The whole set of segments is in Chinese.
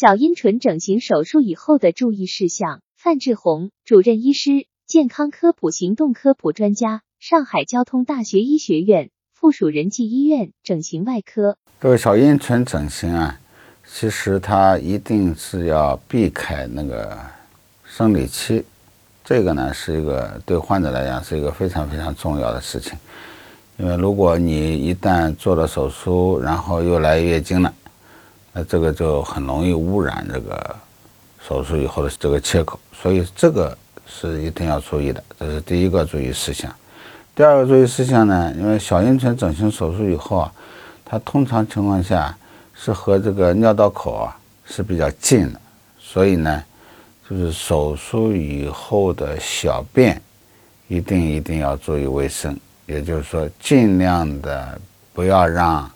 小阴唇整形手术以后的注意事项。范志红主任医师，健康科普行动科普专家，上海交通大学医学院附属仁济医院整形外科。这个小阴唇整形啊，其实它一定是要避开那个生理期，这个呢是一个对患者来讲是一个非常非常重要的事情，因为如果你一旦做了手术，然后又来月经了。那这个就很容易污染这个手术以后的这个切口，所以这个是一定要注意的，这是第一个注意事项。第二个注意事项呢，因为小阴唇整形手术以后啊，它通常情况下是和这个尿道口啊是比较近的，所以呢，就是手术以后的小便一定一定要注意卫生，也就是说，尽量的不要让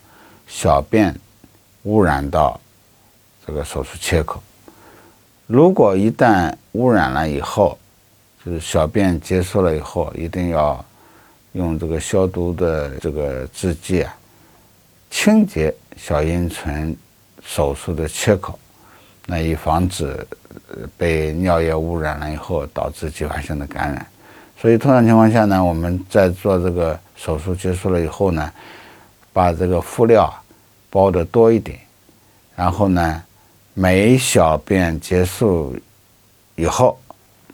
小便。污染到这个手术切口，如果一旦污染了以后，就是小便结束了以后，一定要用这个消毒的这个制剂啊，清洁小阴唇手术的切口，那以防止被尿液污染了以后导致继发性的感染。所以通常情况下呢，我们在做这个手术结束了以后呢，把这个敷料。包的多一点，然后呢，每小便结束以后，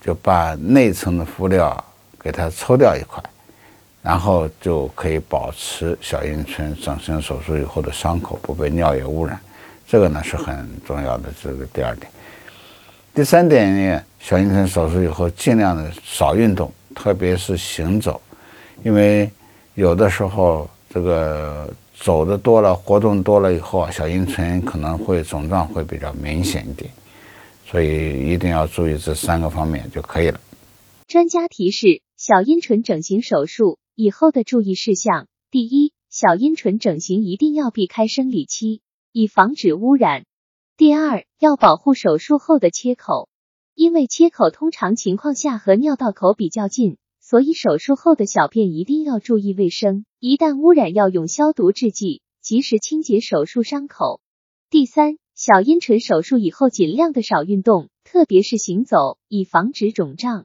就把内层的敷料给它抽掉一块，然后就可以保持小阴唇整形手术以后的伤口不被尿液污染。这个呢是很重要的，这个第二点。第三点呢，小阴唇手术以后尽量的少运动，特别是行走，因为有的时候这个。走的多了，活动多了以后啊，小阴唇可能会肿胀会比较明显一点，所以一定要注意这三个方面就可以了。专家提示：小阴唇整形手术以后的注意事项：第一，小阴唇整形一定要避开生理期，以防止污染；第二，要保护手术后的切口，因为切口通常情况下和尿道口比较近。所以手术后的小便一定要注意卫生，一旦污染要用消毒制剂及时清洁手术伤口。第三，小阴唇手术以后尽量的少运动，特别是行走，以防止肿胀。